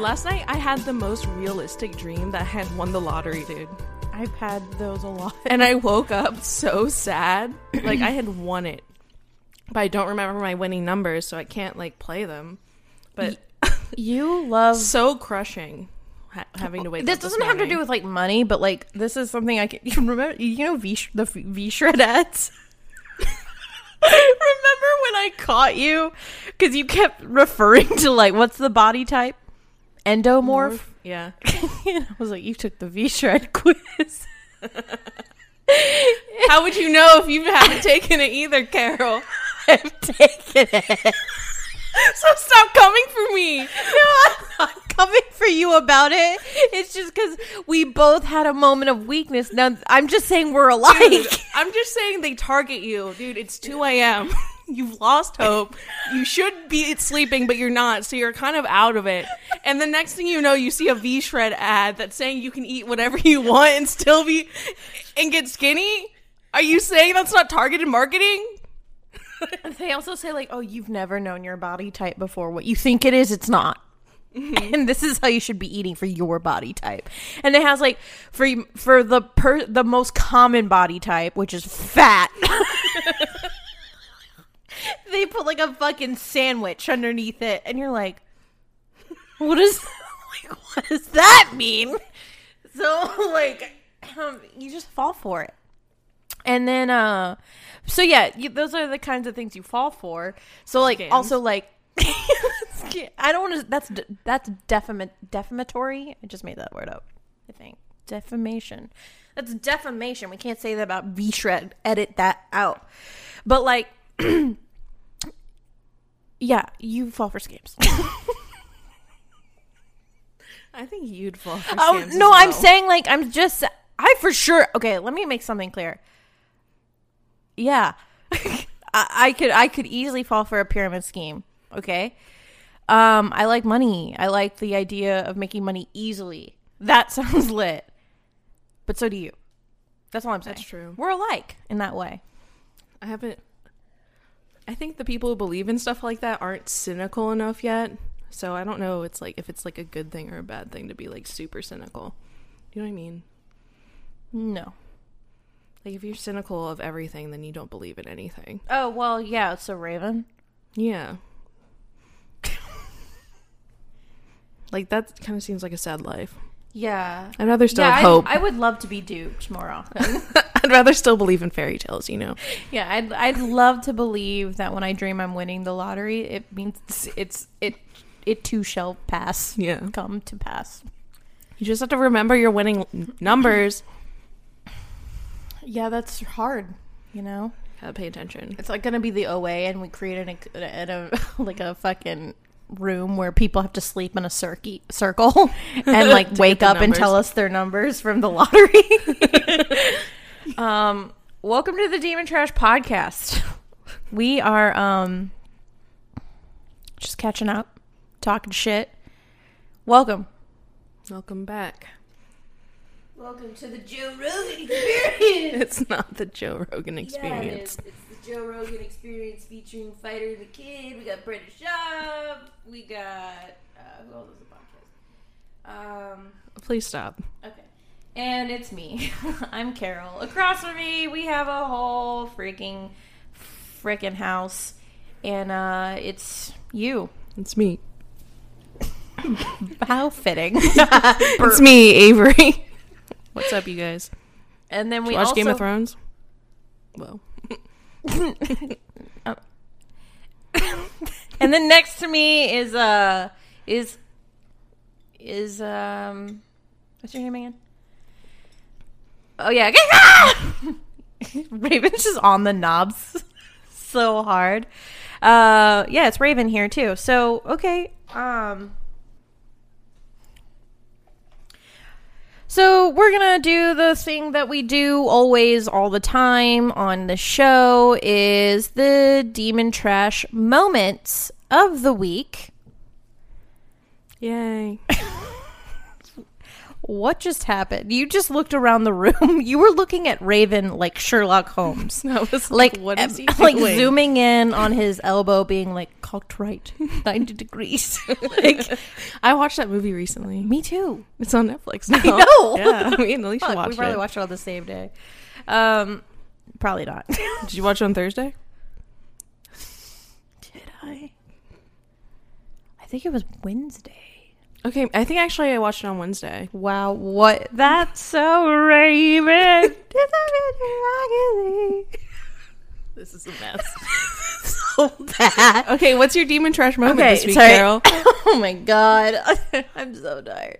Last night I had the most realistic dream that I had won the lottery, dude. I've had those a lot. And I woke up so sad, like I had won it, but I don't remember my winning numbers, so I can't like play them. But You love so crushing ha- having to wake this doesn't have to do with like money, but like this is something I can. You remember? You know, v, the V shred ads. remember when I caught you because you kept referring to like what's the body type? Endomorph. Yeah. and I was like, you took the V shred quiz. How would you know if you haven't taken it either, Carol? I've taken it. So stop coming for me. No, I'm not coming for you about it. It's just because we both had a moment of weakness. Now, I'm just saying we're alike. Dude, I'm just saying they target you, dude. It's 2 a.m. You've lost hope. You should be sleeping, but you're not, so you're kind of out of it. And the next thing you know, you see a V Shred ad that's saying you can eat whatever you want and still be and get skinny. Are you saying that's not targeted marketing? They also say like, "Oh, you've never known your body type before. What you think it is, it's not." Mm-hmm. And this is how you should be eating for your body type. And it has like for for the per the most common body type, which is fat. they put like a fucking sandwich underneath it, and you're like, "What is like what does that mean?" So like, um, you just fall for it. And then, uh, so yeah, you, those are the kinds of things you fall for. So like, also like, I don't want to. That's that's defama- defamatory. I just made that word up. I think defamation. That's defamation. We can't say that about V shred. Edit that out. But like, yeah, you fall for scams. I think you'd fall for Oh scams as no, I'm saying like I'm just I for sure. Okay, let me make something clear. Yeah, I, I could I could easily fall for a pyramid scheme. Okay, um, I like money. I like the idea of making money easily. That sounds lit. But so do you. That's all I'm saying. That's true. We're alike in that way. I haven't. I think the people who believe in stuff like that aren't cynical enough yet. So I don't know. It's like if it's like a good thing or a bad thing to be like super cynical. You know what I mean? No. Like if you're cynical of everything, then you don't believe in anything. Oh well, yeah. So Raven. Yeah. like that kind of seems like a sad life. Yeah. I'd rather still yeah, have hope. I, I would love to be duped more often. I'd rather still believe in fairy tales. You know. Yeah, I'd I'd love to believe that when I dream I'm winning the lottery, it means it's, it's it it too shall pass. Yeah. Come to pass. You just have to remember your winning numbers. Yeah, that's hard. You know, Gotta pay attention. it's like gonna be the OA, and we create an, an a like a fucking room where people have to sleep in a circuit circle and like wake get the up and tell us their numbers from the lottery. um, welcome to the Demon Trash podcast. We are um just catching up, talking shit. Welcome. Welcome back. Welcome to the Joe Rogan experience. It's not the Joe Rogan experience. It's the Joe Rogan experience featuring Fighter the Kid. We got Brendan Schaub. We got uh, who else is the podcast? Um, Please stop. okay, and it's me. I'm Carol. Across from me, we have a whole freaking freaking house, and uh, it's you. It's me. How fitting. It's me, Avery. What's up, you guys? and then we Watch also Game of Thrones? Well, And then next to me is uh is is um what's your name again? Oh yeah, Raven's just on the knobs so hard. Uh yeah, it's Raven here too. So okay, um So we're gonna do the thing that we do always all the time on the show is the demon trash moments of the week. yay. what just happened? You just looked around the room. You were looking at Raven like Sherlock Holmes. I was Like, what is he like doing? zooming in on his elbow, being like cocked right, ninety degrees. like, I watched that movie recently. me too. It's on Netflix now. know. Yeah, Alicia Fuck, watched we probably it. watched it on the same day. Um, probably not. Did you watch it on Thursday? Did I? I think it was Wednesday. Okay, I think actually I watched it on Wednesday. Wow, what? That's so Raven. This is a mess. so bad. okay, what's your demon trash moment Okay, this week, sorry. Carol? oh my god, I'm so tired.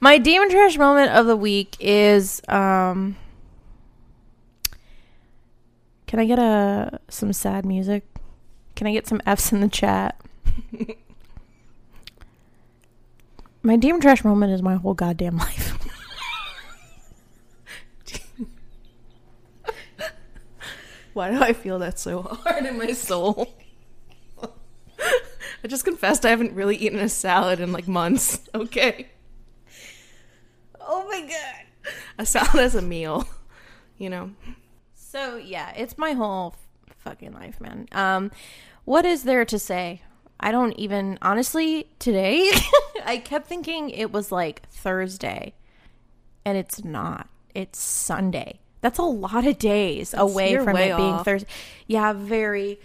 My demon trash moment of the week is um. Can I get a some sad music? Can I get some F's in the chat? My demon trash moment is my whole goddamn life. Why do I feel that so hard in my soul? I just confessed I haven't really eaten a salad in like months. Okay. Oh my god. A salad as a meal, you know. So yeah, it's my whole f- fucking life, man. Um, what is there to say? I don't even honestly today. I kept thinking it was like Thursday, and it's not. It's Sunday. That's a lot of days away from it being off. Thursday. Yeah, very.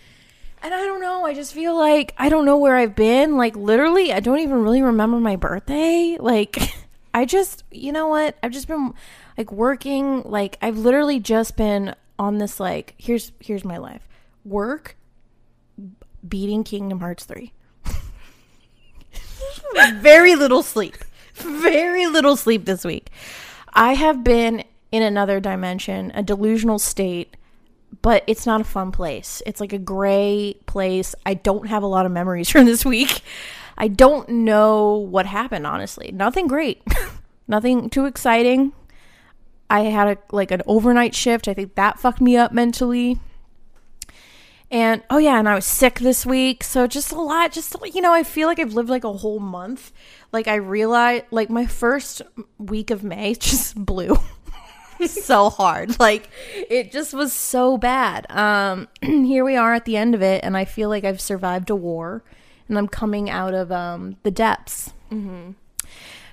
And I don't know. I just feel like I don't know where I've been. Like literally, I don't even really remember my birthday. Like I just, you know what? I've just been like working. Like I've literally just been on this. Like here's here's my life. Work, beating Kingdom Hearts three. Very little sleep. Very little sleep this week. I have been in another dimension, a delusional state but it's not a fun place. It's like a gray place. I don't have a lot of memories from this week. I don't know what happened, honestly. Nothing great. Nothing too exciting. I had a like an overnight shift. I think that fucked me up mentally. And oh yeah, and I was sick this week. So just a lot just you know, I feel like I've lived like a whole month. Like I realized like my first week of May just blew so hard. Like it just was so bad. Um here we are at the end of it and I feel like I've survived a war and I'm coming out of um the depths.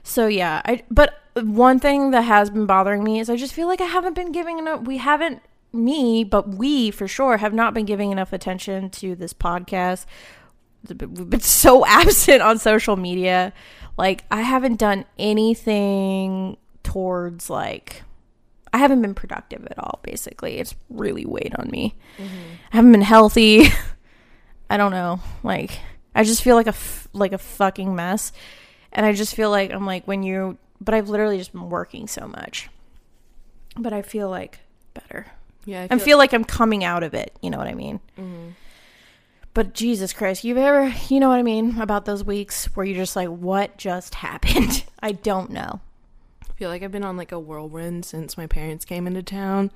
So yeah, I but one thing that has been bothering me is I just feel like I haven't been giving enough we haven't me, but we for sure have not been giving enough attention to this podcast. We've been so absent on social media. Like I haven't done anything towards like I haven't been productive at all basically. It's really weighed on me. Mm-hmm. I haven't been healthy. I don't know. Like I just feel like a f- like a fucking mess. And I just feel like I'm like when you but I've literally just been working so much. But I feel like better. Yeah, I feel like I'm coming out of it. You know what I mean? Mm-hmm. But Jesus Christ, you've ever, you know what I mean about those weeks where you're just like, what just happened? I don't know. I feel like I've been on like a whirlwind since my parents came into town,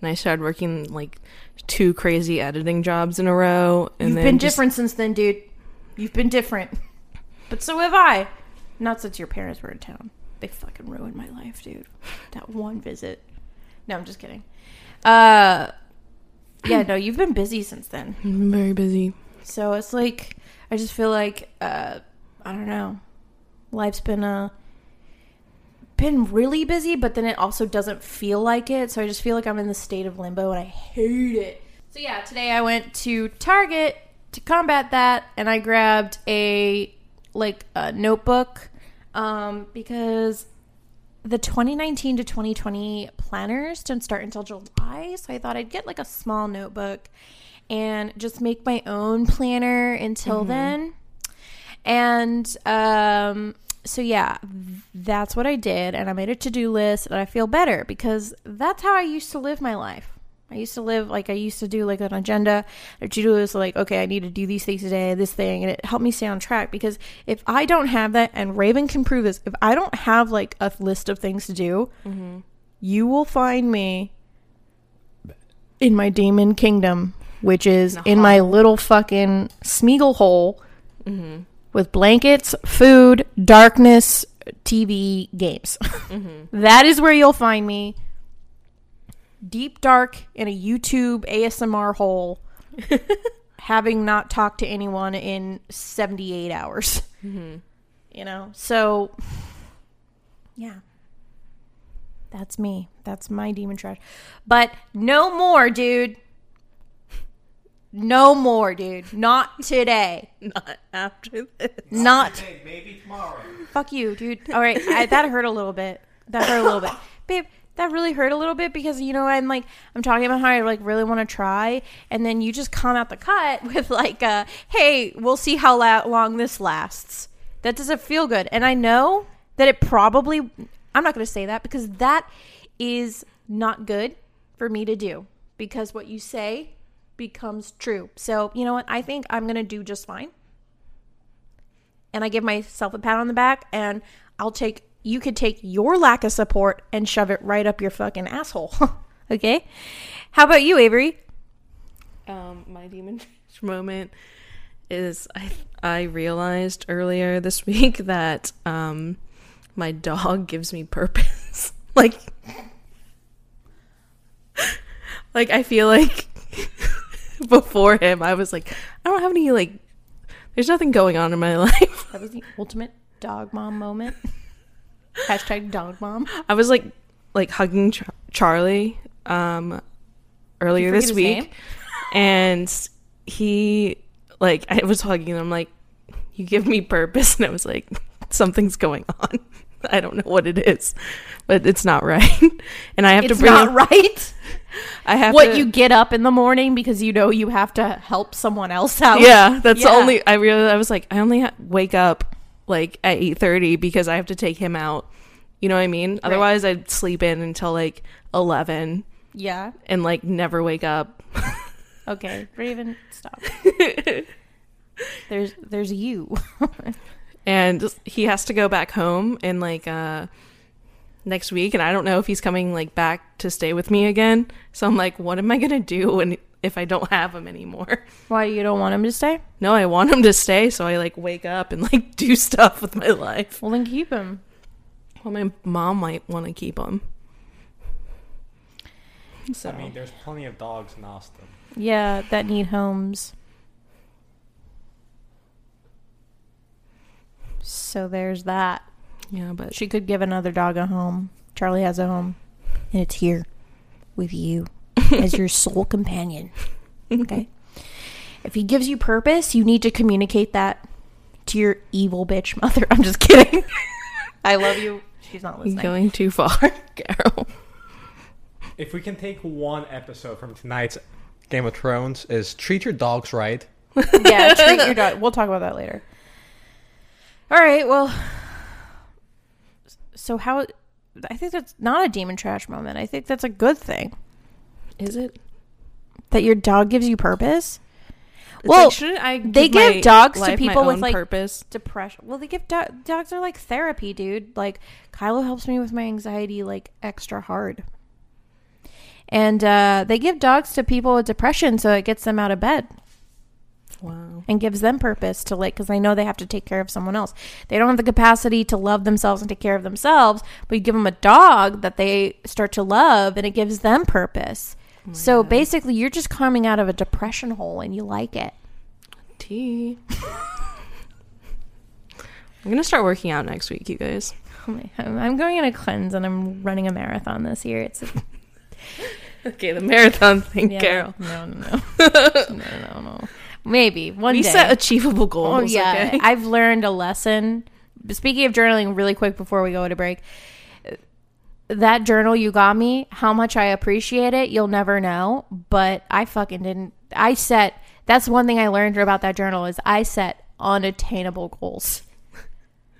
and I started working like two crazy editing jobs in a row. And You've been just- different since then, dude. You've been different. But so have I. Not since your parents were in town. They fucking ruined my life, dude. That one visit. No, I'm just kidding. Uh, yeah, no, you've been busy since then. I've very busy. So it's like I just feel like uh I don't know. Life's been uh been really busy, but then it also doesn't feel like it. So I just feel like I'm in the state of limbo and I hate it. So yeah, today I went to Target to combat that and I grabbed a like a notebook um because the 2019 to 2020 planners don't start until July, so I thought I'd get like a small notebook and just make my own planner until then. And um so yeah, that's what I did and I made a to-do list and I feel better because that's how I used to live my life. I used to live like I used to do like an agenda. A to-do list like okay, I need to do these things today, this thing, and it helped me stay on track because if I don't have that and Raven can prove this, if I don't have like a list of things to do, mm-hmm. you will find me in my demon kingdom, which is in my little fucking Smeagol hole mm-hmm. with blankets, food, darkness, TV, games. Mm-hmm. That is where you'll find me. Deep dark in a YouTube ASMR hole, having not talked to anyone in 78 hours. Mm-hmm. You know? So, yeah. That's me. That's my demon trash. But no more, dude. No more, dude. Not today. Not after this. Not Hey, maybe tomorrow. Fuck you, dude. All right, I, that hurt a little bit. That hurt a little bit, babe. That really hurt a little bit because you know I'm like I'm talking about how I like really want to try, and then you just come out the cut with like, uh, "Hey, we'll see how la- long this lasts." That doesn't feel good, and I know that it probably. I'm not going to say that because that is not good for me to do because what you say becomes true. So you know what? I think I'm going to do just fine and I give myself a pat on the back and I'll take you could take your lack of support and shove it right up your fucking asshole. okay? How about you, Avery? Um, my demon moment is I I realized earlier this week that um my dog gives me purpose. like like I feel like before him I was like I don't have any like there's nothing going on in my life. That was the ultimate dog mom moment. Hashtag dog mom. I was like like hugging Char- Charlie um earlier this week and he like I was hugging him like you give me purpose and I was like something's going on. I don't know what it is, but it's not right. And I have to It's bring not him- right. I have What to, you get up in the morning because you know you have to help someone else out. Yeah, that's the only I really I was like I only ha- wake up like at 8:30 because I have to take him out. You know what I mean? Otherwise I'd sleep in until like 11 Yeah. and like never wake up. Okay, Raven, stop. there's there's you. and he has to go back home in like uh next week and I don't know if he's coming like back to stay with me again. So I'm like what am I going to do when if I don't have him anymore? Why you don't want him to stay? No, I want him to stay so I like wake up and like do stuff with my life. Well, then keep him. Well, my mom might want to keep him. So I mean, there's plenty of dogs in Austin. Yeah, that need homes. So there's that. yeah, but She could give another dog a home. Charlie has a home. And it's here with you as your sole companion. Okay? If he gives you purpose, you need to communicate that to your evil bitch mother. I'm just kidding. I love you. She's not listening. going too far, Carol. If we can take one episode from tonight's Game of Thrones, is treat your dogs right. yeah, treat your dog. We'll talk about that later. All right. Well, so how? I think that's not a demon trash moment. I think that's a good thing Is it? that your dog gives you purpose. It's Well, like, shouldn't I they give give my dogs to people with, like, purpose? Depression. Well, they give do- dogs are like therapy, dude. Like Kylo helps me with my anxiety like extra hard. And uh, they give dogs to people with depression so it gets them out of bed. Wow. and gives them purpose to like because I know they have to take care of someone else. They don't have the capacity to love themselves and take care of themselves, but you give them a dog that they start to love and it gives them purpose. Oh so basically, you're just coming out of a depression hole and you like it. Tea. I'm gonna start working out next week, you guys. Oh I'm I'm going on a cleanse and I'm running a marathon this year. It's Okay, the marathon thing, yeah, Carol. No, no, no, no, no, no. Maybe one We day. set achievable goals. Oh yeah, okay? I've learned a lesson. Speaking of journaling, really quick before we go to break, that journal you got me, how much I appreciate it, you'll never know. But I fucking didn't. I set. That's one thing I learned about that journal is I set unattainable goals.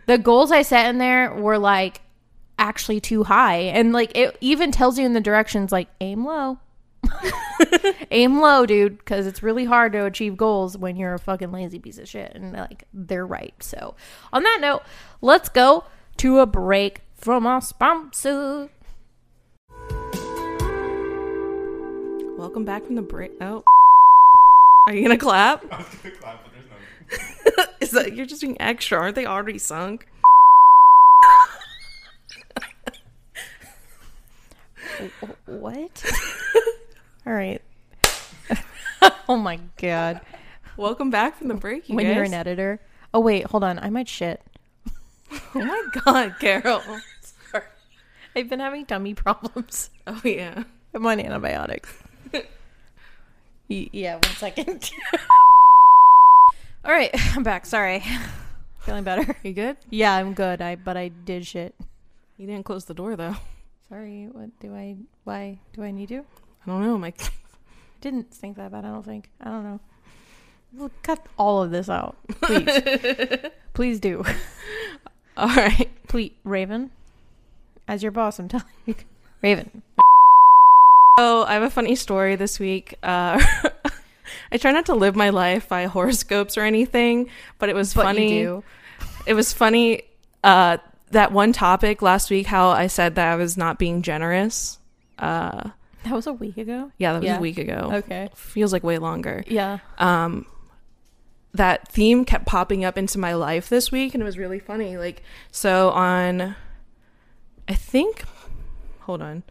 The goals I set in there were like actually too high, and like it even tells you in the directions like aim low. aim low, dude, because it's really hard to achieve goals when you're a fucking lazy piece of shit. And like, they're right. So, on that note, let's go to a break from our sponsor. Welcome back from the break. Oh, are you gonna clap? I was gonna clap, but there's no. Is that you're just being extra? Aren't they already sunk? what? All right. oh my god. Welcome back from the break. You when guys. you're an editor. Oh wait, hold on. I might shit oh my god, Carol. Sorry. I've been having tummy problems. Oh yeah. I'm on antibiotics. Y- yeah, one second. All right, I'm back. Sorry. Feeling better. You good? Yeah, I'm good. I but I did shit. You didn't close the door though. Sorry. What do I? Why do I need to? I don't know. My Didn't think that bad. I don't think. I don't know. We'll cut all of this out, please. please do. all right. Please, Raven. As your boss, I'm telling you, Raven. Oh, I have a funny story this week. Uh, I try not to live my life by horoscopes or anything, but it was But funny. It was funny. Uh, that one topic last week, how I said that I was not being generous. Uh, That was a week ago. yeah, that was Yeah. a week ago. Okay. Feels like way longer. Yeah. um that theme kept popping up into my life this week and it was really funny like so on i think hold on.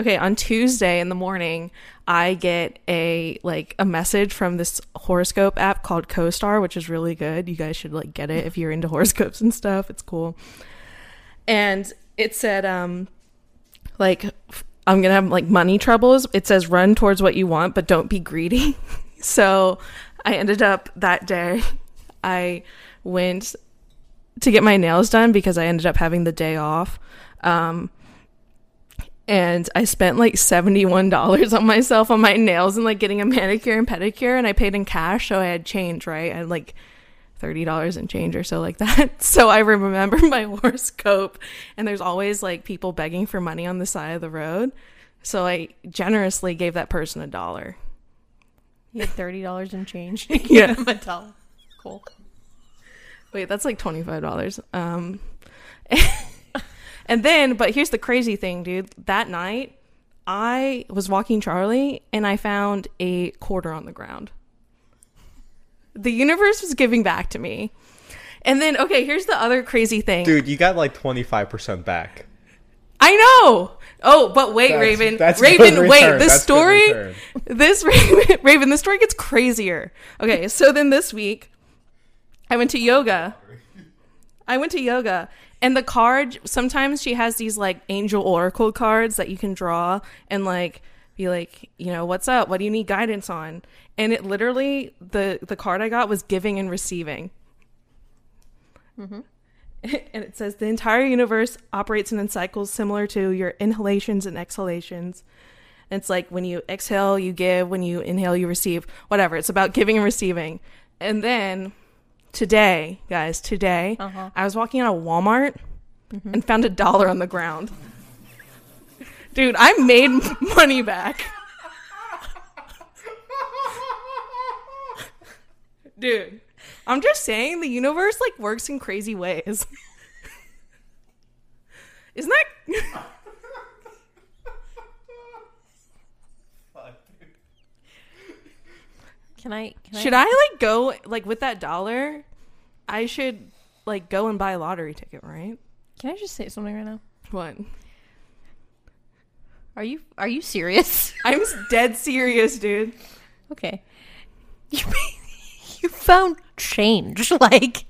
Okay on tuesday in the morning i get a like a message from this horoscope app called co-star which is really good. You guys should like get it if you're into horoscopes and stuff. It's cool. And it said um like I'm gonna have like money troubles. It says run towards what you want but don't be greedy. So i ended up that day i went to get my nails done because i ended up having the day off um and I spent like $71 on myself on my nails and like getting a manicure and pedicure and I paid in cash so I had change, right? I had like $30 in change or so like that. So I remember my horoscope and there's always like people begging for money on the side of the road. So I generously gave that person a dollar. You had thirty dollars in change. Yeah. a dollar. Cool. Wait, that's like $25. Um and then but here's the crazy thing, dude. That night I was walking Charlie and I found a quarter on the ground. The universe was giving back to me. And then okay, here's the other crazy thing. Dude, you got like 25% back. I know. Oh, but wait, That's- Raven. that's Raven, wait. return. This That's story, this Raven, Raven, the story gets crazier. Okay, so then this week, I went to yoga. I went to yoga, and the card. Sometimes she has these like angel oracle cards that you can draw and like be like, you know, what's up? What do you need guidance on? And it literally the the card I got was giving and receiving. Mm-hmm. and it says the entire universe operates in cycles similar to your inhalations and exhalations. And it's like when you exhale, you give, when you inhale, you receive, whatever. It's about giving and receiving. And then today, guys, today, Uh-huh. I was walking out of Walmart and found a dollar on the ground. Dude, I made money back. Dude, I'm just saying the universe like works in crazy ways. Isn't that Can I? Can Should I? I like go like with that dollar? I should like go and buy a lottery ticket, right? Can I just say something right now? What? Are you? Are you serious? I'm dead serious, dude. okay. You you found change like.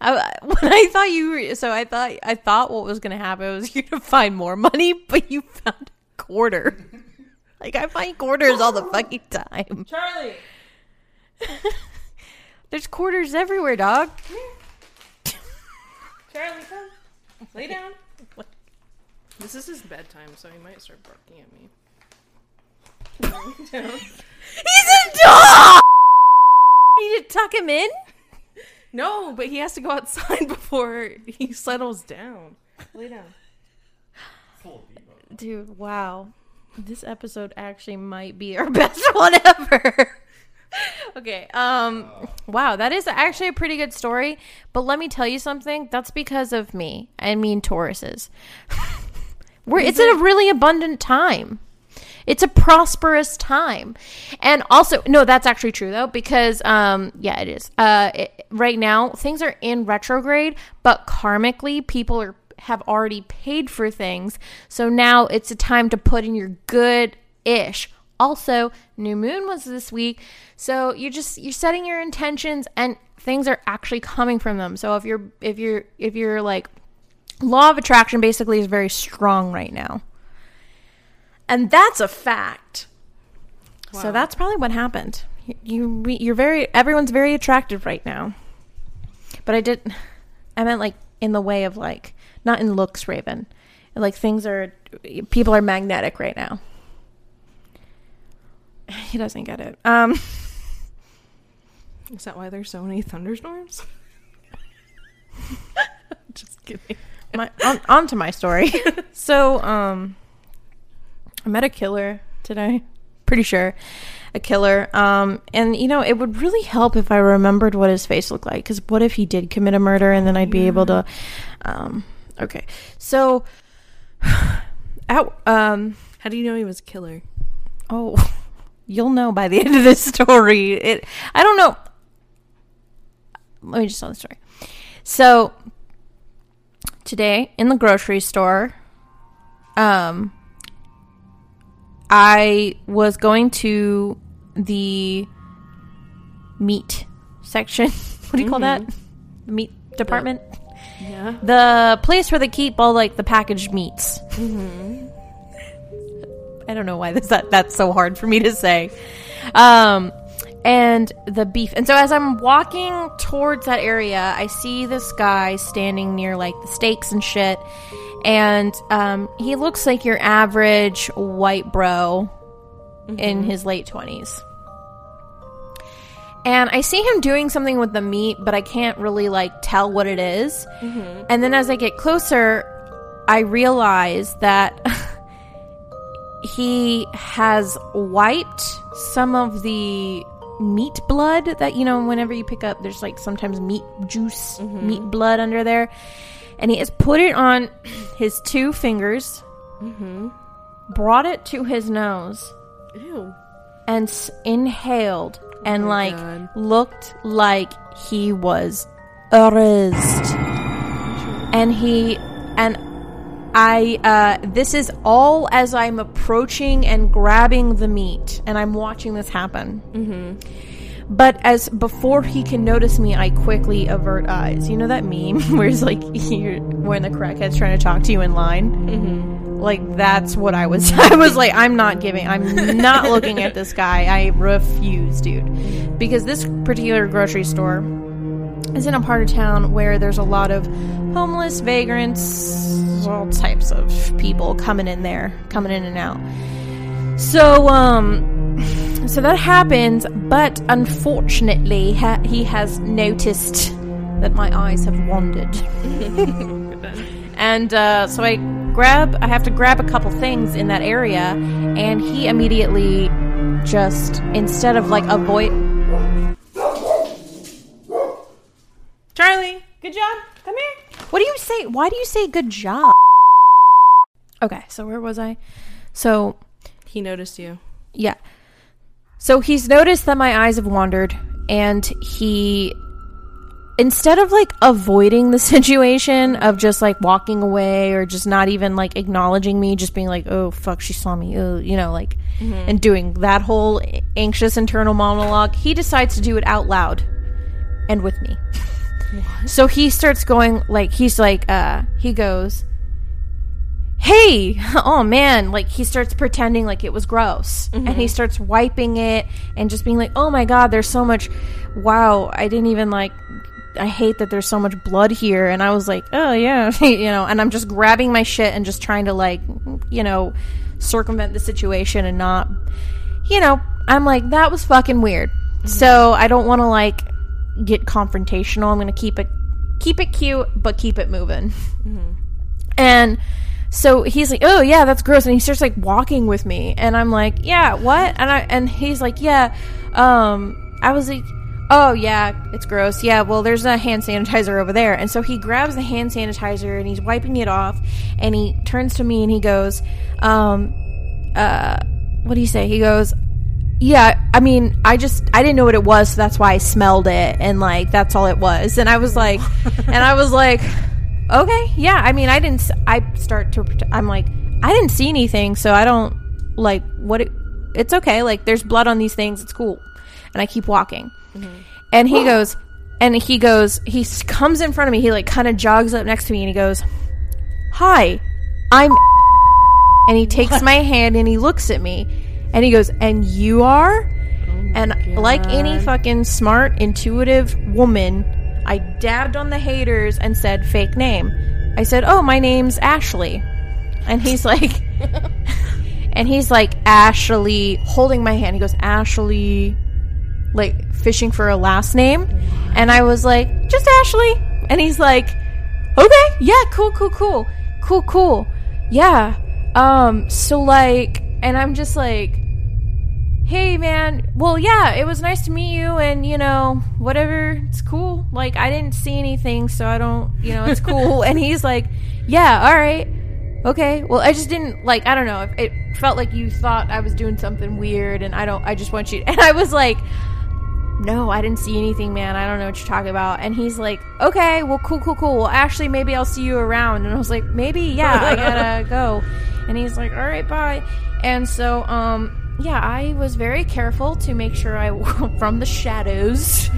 I, when I thought you were, so I thought I thought what was gonna happen was you to find more money, but you found a quarter. like I find quarters all the fucking time. Charlie. There's quarters everywhere, dog. Charlie, come. Lay down. This is his bedtime, so he might start barking at me. He's a dog. You need to tuck him in. No, but he has to go outside before he settles down. Lay down. Dude, wow. This episode actually might be our best one ever. okay, um wow, that is actually a pretty good story, but let me tell you something, that's because of me. I mean Tauruses. We're it's a really abundant time. It's a prosperous time. And also, no, that's actually true though, because, um, yeah, it is. Uh, it, right now, things are in retrograde, but karmically, people are have already paid for things. So now it's a time to put in your good ish. Also, new moon was this week. So you're just you're setting your intentions and things are actually coming from them. So if you're if you're if you're like law of attraction basically is very strong right now. And that's a fact. So that's probably what happened. You you- you're very everyone's very attractive right now. But I didn't. I meant like in the way of like not in looks Raven. Like things are people are magnetic right now. He doesn't get it. Um Is that why there's so many thunderstorms? Just kidding. my on, on to my story. so, um, I met a killer today. Pretty sure, a killer. Um, and you know, it would really help if I remembered what his face looked like. Because what if he did commit a murder, and then I'd be able to. Um, okay, so, out. Um, How do you know he was a killer? oh, you'll know by the end of this story. It. I don't know. Let me just tell the story. So today in the grocery store, um, I was going to the meat section. what do you call that? The meat department. Yeah. The place where they keep all like the packaged meats. I don't know why this that that's so hard for me to say. Um, and the beef. And so as I'm walking towards that area, I see this guy standing near like the steaks and shit. And um, he looks like your average white bro in mm-hmm. his late 20s. And I see him doing something with the meat, but I can't really like tell what it is. Mm-hmm. And then as I get closer, I realize that he has wiped some of the meat blood that you know whenever you pick up there's like sometimes meat juice mm-hmm. meat blood under there and he has put it on his two fingers brought it to his nose Ew. and s- inhaled and like God. looked like he was arrested and he and I uh this is all as I'm approaching and grabbing the meat and I'm watching this happen. Mm-hmm. But as before he can notice me, I quickly avert eyes. You know that meme where it's like you're when the crackhead's trying to talk to you in line. Mm-hmm. Like that's what I was. I was like, I'm not giving. I'm not looking at this guy. I refuse, dude, because this particular grocery store is in a part of town where there's a lot of homeless vagrants, all types of people coming in there, coming in and out. So, um, so that happens, but unfortunately, ha- he has noticed that my eyes have wandered. and uh, so I grab, I have to grab a couple things in that area, and he immediately just, instead of like avoid, Charlie, good job. Come here. What do you say? Why do you say good job? Okay, so where was I? So, He noticed you. yeah. So he's noticed that my eyes have wandered and he instead of like avoiding the situation of just like walking away or just not even like acknowledging me, just being like, "Oh fuck, she saw me." Oh, you know, like and doing that whole anxious internal monologue, he decides to do it out loud and with me. So he starts going like he's like uh he goes hey oh man. Like he starts pretending like it was gross. And he mm-hmm. starts wiping it and just being like oh my god there's so much wow i didn't even like i hate that there's so much blood here. And i was like oh yeah you know. And i'm just grabbing my shit and just trying to like you know circumvent the situation and not you know. I'm like that was fucking weird. Mm-hmm. So i don't want to like get confrontational. I'm gonna keep it keep it cute but keep it moving. Mm-hmm. And so he's like, "Oh yeah, that's gross," and he starts like walking with me, and I'm like, "Yeah, what?" And I and he's like, "Yeah." Um, I was like, "Oh yeah, it's gross." Yeah, well, there's a hand sanitizer over there, and so he grabs the hand sanitizer and he's wiping it off, and he turns to me and he goes, um, uh, what do you say? He goes, yeah, I mean, I just I didn't know what it was, so that's why I smelled it, and like that's all it was. And I was like, and I was like, okay, yeah. I mean, I didn't. I start to. I'm like, I didn't see anything, so I don't like what. It, it's okay. Like, there's blood on these things. It's cool. And I keep walking, and he goes, and he goes. He comes in front of me. He like kind of jogs up next to me, and he goes, "Hi, I'm." And he takes my hand and he looks at me, and he goes, "And you are." And like any fucking smart, intuitive woman, I dabbed on the haters and said fake name. I said, "Oh, my name's Ashley," and he's like, and he's like Ashley, holding my hand. He goes, "Ashley," like fishing for a last name, and I was like, "Just Ashley," and he's like, "Okay, yeah, cool, cool, cool, cool, cool, yeah." Um, so like, and I'm just like hey man well yeah it was nice to meet you and you know whatever it's cool. Like i didn't see anything so i don't you know it's cool. And he's like yeah all right. Okay. Well i just didn't like i don't know. It felt like you thought i was doing something weird and i don't i just want you and i was like no i didn't see anything man. I don't know what you're talking about. And he's like okay well cool cool cool. Well actually maybe i'll see you around. And i was like maybe yeah i gotta go. And he's like all right bye. And so um yeah i was very careful to make sure i from the shadows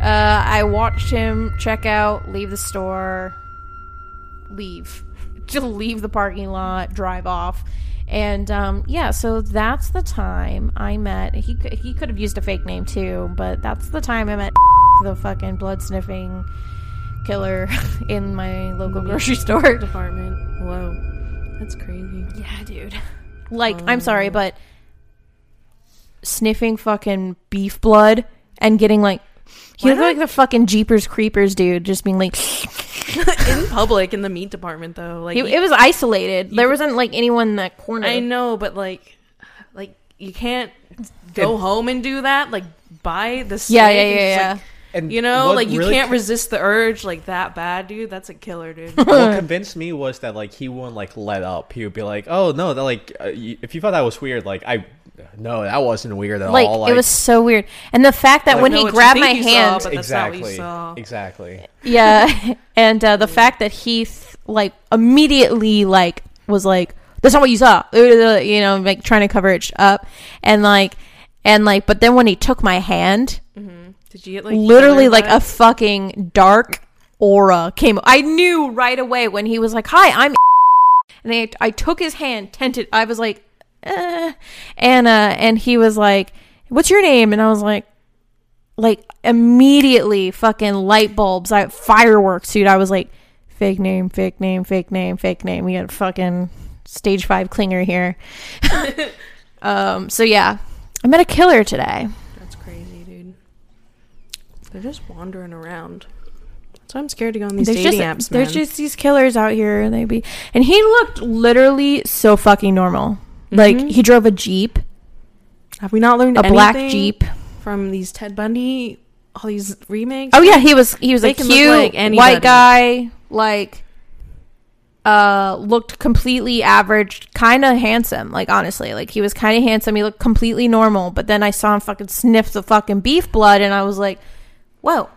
uh i watched him check out leave the store leave just leave the parking lot drive off and um, yeah so that's the time i met he, he could have used a fake name too but that's the time i met the fucking blood sniffing killer in my local grocery store Department. Whoa. That's crazy. yeah dude like i'm sorry but sniffing fucking beef blood and getting like he Why looked like the fucking jeepers creepers dude just being like in public in the meat department though. Like It, it was isolated. There wasn't like anyone in that corner. I know, but like like you can't go home and do that. Like buy the steak Yeah, yeah, and yeah, just, yeah. like, And you know, like you really can't co- resist the urge like that bad, dude. That's a killer, dude. what convinced me was that like he wouldn't like let up. He would be like, "Oh no, that like uh, y- if you thought that was weird, like I no, that wasn't weird at like, all." it was so weird. And the fact that Like, when know he grabbed my you saw, hand, but that's not what you exactly, exactly. yeah, and uh, the fact that he th- like immediately like was like, "That's not what you saw," you know, like trying to cover it up, and like, and like, but then when he took my hand, Did you get like literally like a fucking dark aura came. I knew right away when he was like, "Hi, I'm," and I, I took his hand, tented. I was like, eh. and uh, and he was like, "What's your name?" And I was like, like immediately, fucking light bulbs, I fireworks, dude. I was like, fake name, fake name, fake name, fake name. We got a fucking stage five clinger here. um. So yeah, I met a killer today. That's crazy, dude. They're just wandering around. So I'm scared to go on these there's dating just apps, there's just these killers out here and they be and he looked literally so fucking normal like Mhm. he drove a jeep Have we not learned a black jeep from these Ted Bundy, all these remakes? oh yeah he was he was They a cute like white guy like uh looked completely average kind of handsome like honestly like he was kind of handsome he looked completely normal but then i saw him fucking sniff the fucking beef blood and i was like whoa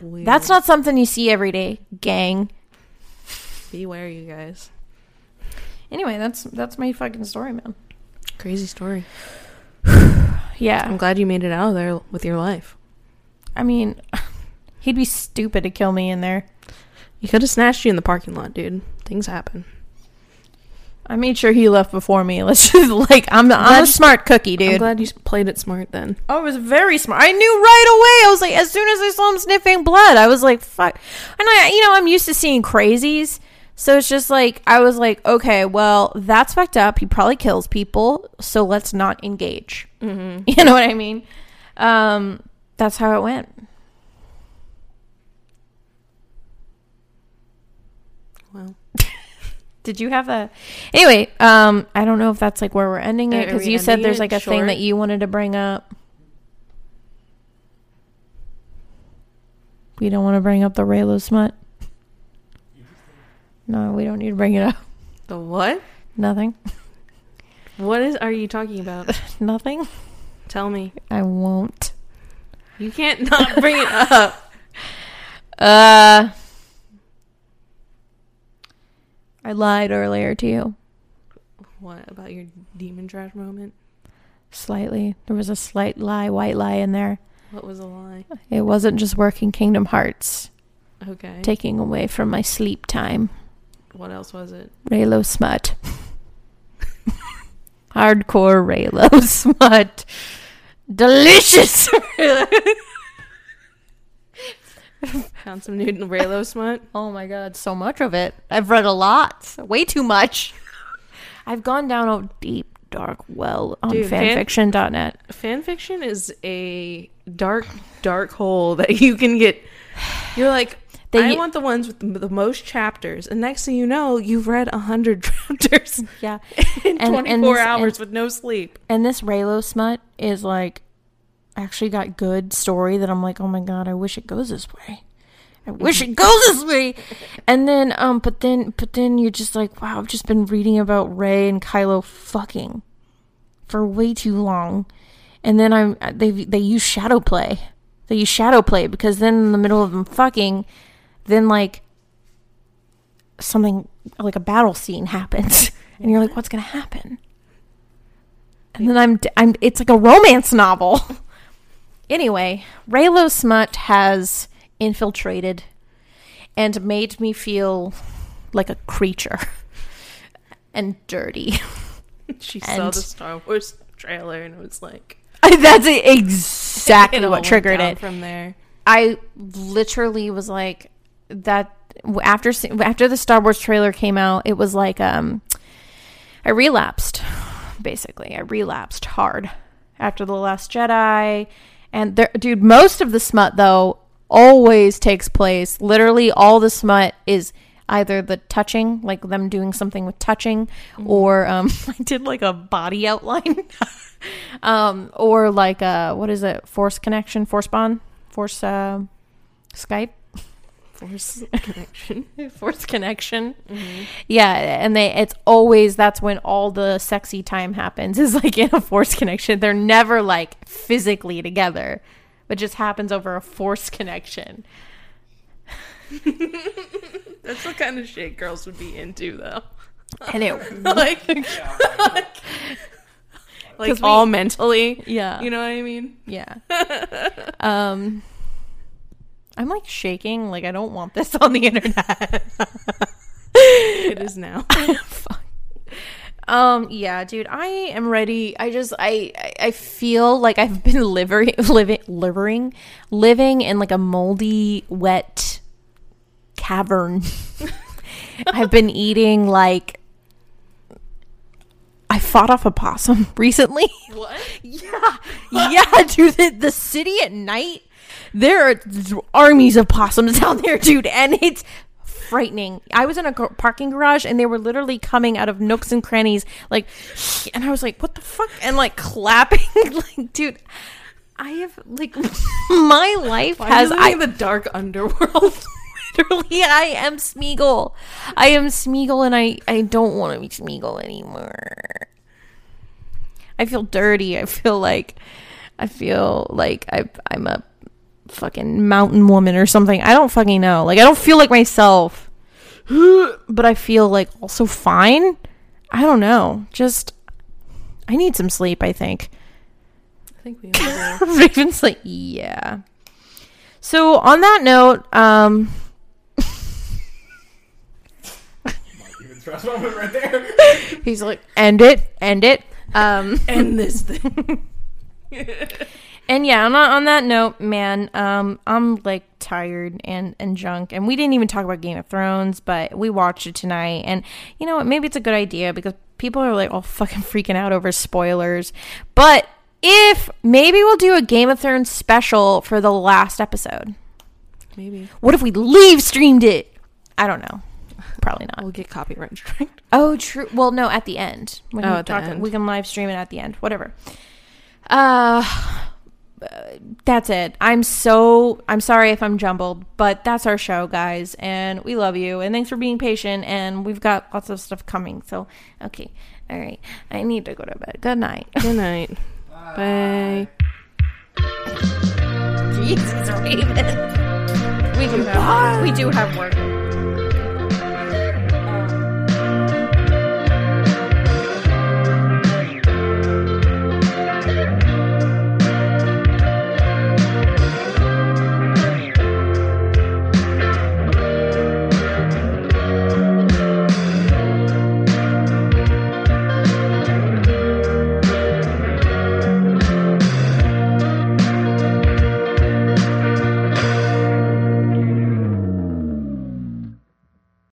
Weird. that's not something you see every day gang beware, you guys. Anyway that's that's my fucking story man Crazy story. yeah I'm glad you made it out of there with your life. I mean, he'd be stupid to kill me in there. He could have snatched you in the parking lot, dude. Things happen. I made sure he left before me. Let's just like I'm I'm a smart cookie, dude. I'm glad you played it smart then. Oh, I was very smart. I knew right away. I was like, as soon as I saw him sniffing blood, I was like, fuck. And I, you know, I'm used to seeing crazies. So it's just like, I was like, okay, well, that's fucked up. He probably kills people. So let's not engage. Mm-hmm. You know what I mean? Um, that's how it went. Well, Did you have a anyway? Um, I don't know if that's like where we're ending it because you said there's like a thing that you wanted to bring up. We don't want to bring up the Raylo smut. No, we don't need to bring it up. the what? Nothing. What is? Are you talking about? Nothing. Tell me. I won't. You can't not bring it up. Uh, I lied earlier to you. What about your demon trash moment? Slightly. There was a slight lie, white lie in there. What was a lie? It wasn't just working Kingdom Hearts, Okay. taking away from my sleep time. What else was it? Reylo smut. Hardcore Reylo smut. Delicious. Found some new Reylo smut. oh my god, so much of it. I've read a lot. Way too much. I've gone down a deep, dark well on Dude, fan- fanfiction.net. Fanfiction is a dark, dark hole that you can get. You're like, They- I want the ones with the, the most chapters, and next thing you know, you've read a hundred chapters Yeah. in And- 24 and this- hours and- with no sleep. And this Reylo smut is like actually got good story that I'm like, oh my god, I wish it goes this way. I wish it goes this way. And then um but then but then you're just like, wow, I've just been reading about Rey and Kylo fucking for way too long. And then I'm they they use shadow play. They use shadow play because then in the middle of them fucking, then like something like a battle scene happens, and you're like, what's gonna happen? And then I'm I'm it's like a romance novel. anyway, Reylo Smut has infiltrated and made me feel like a creature and dirty. She saw the Star Wars trailer and it was like, That's exactly what triggered it. from there. I literally was like that after after the Star Wars trailer came out. It was like um, I relapsed. Basically, I relapsed hard after the Last Jedi, and there, dude, most of the smut though always takes place. Literally, all the smut is either the touching, like them doing something with touching, or um, I did like a body outline, um, or like a what is it, force connection, force bond, force uh, Skype, Force connection. force connection. Yeah, and they it's always that's when all the sexy time happens is like in a force connection. They're never like physically together, but just happens over a force connection. That's the kind of shit girls would be into, though. And it like, like, 'Cause we- all mentally. yeah. You know what I mean? Yeah. um I'm like shaking like I don't want this on the internet. It is now. Um yeah, dude, I am ready. I just I I- feel like I've been living living living living in like a moldy wet cavern. I've been eating like I fought off a possum recently. what? Yeah, yeah, dude. The, the city at night, there are armies of possums down there, dude, and it's frightening. I was in a parking garage, and they were literally coming out of nooks and crannies, like, and I was like, "What the fuck?" and like clapping, like, dude. I have like my life Why has I the dark underworld? literally I am Smeagol. I am Smeagol and I I don't want to be Smeagol anymore. I feel dirty. I feel like I feel like I I'm a fucking mountain woman or something. I don't fucking know. Like I don't feel like myself. but I feel like also fine. I don't know. Just I need some sleep, I think. I think we. Raven's like, yeah. So on that note, um right there. He's like, end it, end it. Um, End this thing. and yeah, on, on that note, man, um, I'm like tired and and junk, and we didn't even talk about Game of Thrones, but we watched it tonight, and you know what? Maybe it's a good idea because people are like all fucking freaking out over spoilers, but if maybe we'll do a Game of Thrones special for the last episode. Maybe What if we leave streamed it? I don't know. Probably not. we'll get copyright strike. Oh, true. Well, no, at the end. We Oh, at the end. We can live stream it at the end. Whatever. Uh, that's it. I'm so I'm sorry if I'm jumbled, but that's our show, guys, and we love you. And thanks for being patient. And we've got lots of stuff coming. So, okay, all right. I need to go to bed. Good night. Good night. Bye. Jesus, Raven. We do have we do have work.